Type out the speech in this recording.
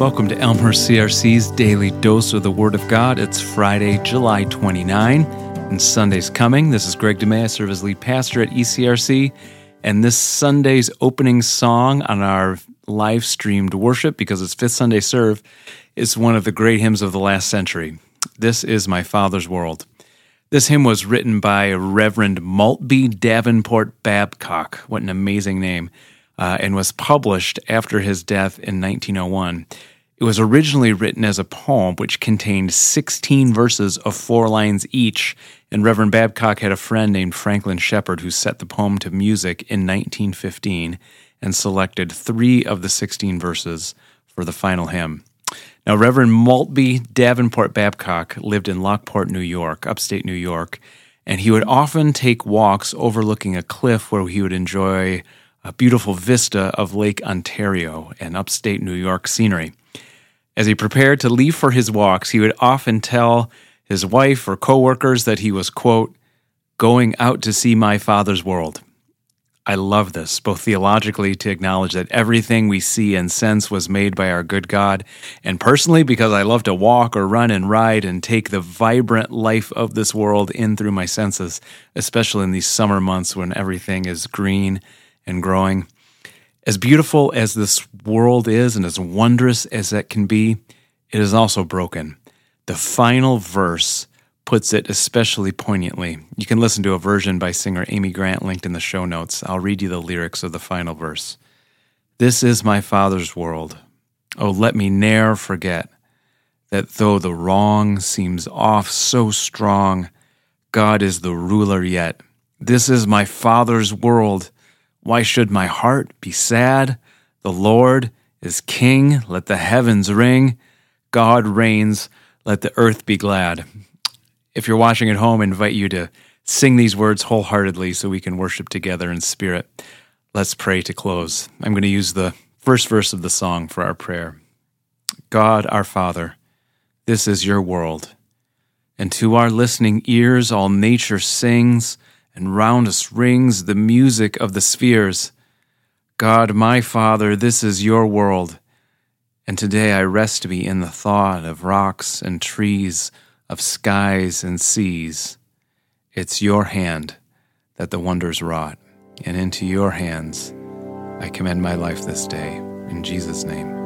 Welcome to Elmhurst CRC's daily dose of the Word of God. It's Friday, July 29, and Sunday's coming. This is Greg DeMay. I serve as lead pastor at ECRC, and this Sunday's opening song on our live streamed worship, because it's Fifth Sunday Serve, is one of the great hymns of the last century. This is My Father's World. This hymn was written by Reverend Maltby Davenport Babcock. What an amazing name uh, and was published after his death in 1901. It was originally written as a poem which contained 16 verses of four lines each, and Reverend Babcock had a friend named Franklin Sheppard who set the poem to music in 1915 and selected three of the 16 verses for the final hymn. Now, Reverend Maltby Davenport Babcock lived in Lockport, New York, upstate New York, and he would often take walks overlooking a cliff where he would enjoy a beautiful vista of Lake Ontario and upstate New York scenery. As he prepared to leave for his walks, he would often tell his wife or coworkers that he was, quote, going out to see my father's world. I love this, both theologically to acknowledge that everything we see and sense was made by our good God, and personally because I love to walk or run and ride and take the vibrant life of this world in through my senses, especially in these summer months when everything is green and growing. As beautiful as this world is and as wondrous as it can be, it is also broken. The final verse puts it especially poignantly. You can listen to a version by singer Amy Grant linked in the show notes. I'll read you the lyrics of the final verse. This is my Father's world. Oh, let me ne'er forget that though the wrong seems off so strong, God is the ruler yet. This is my Father's world. Why should my heart be sad? The Lord is King. Let the heavens ring. God reigns. Let the earth be glad. If you're watching at home, I invite you to sing these words wholeheartedly so we can worship together in spirit. Let's pray to close. I'm going to use the first verse of the song for our prayer. God, our Father, this is your world. And to our listening ears, all nature sings and round us rings the music of the spheres. God, my Father, this is your world, and today I rest me in the thought of rocks and trees, of skies and seas. It's your hand that the wonders wrought, and into your hands I commend my life this day. In Jesus' name.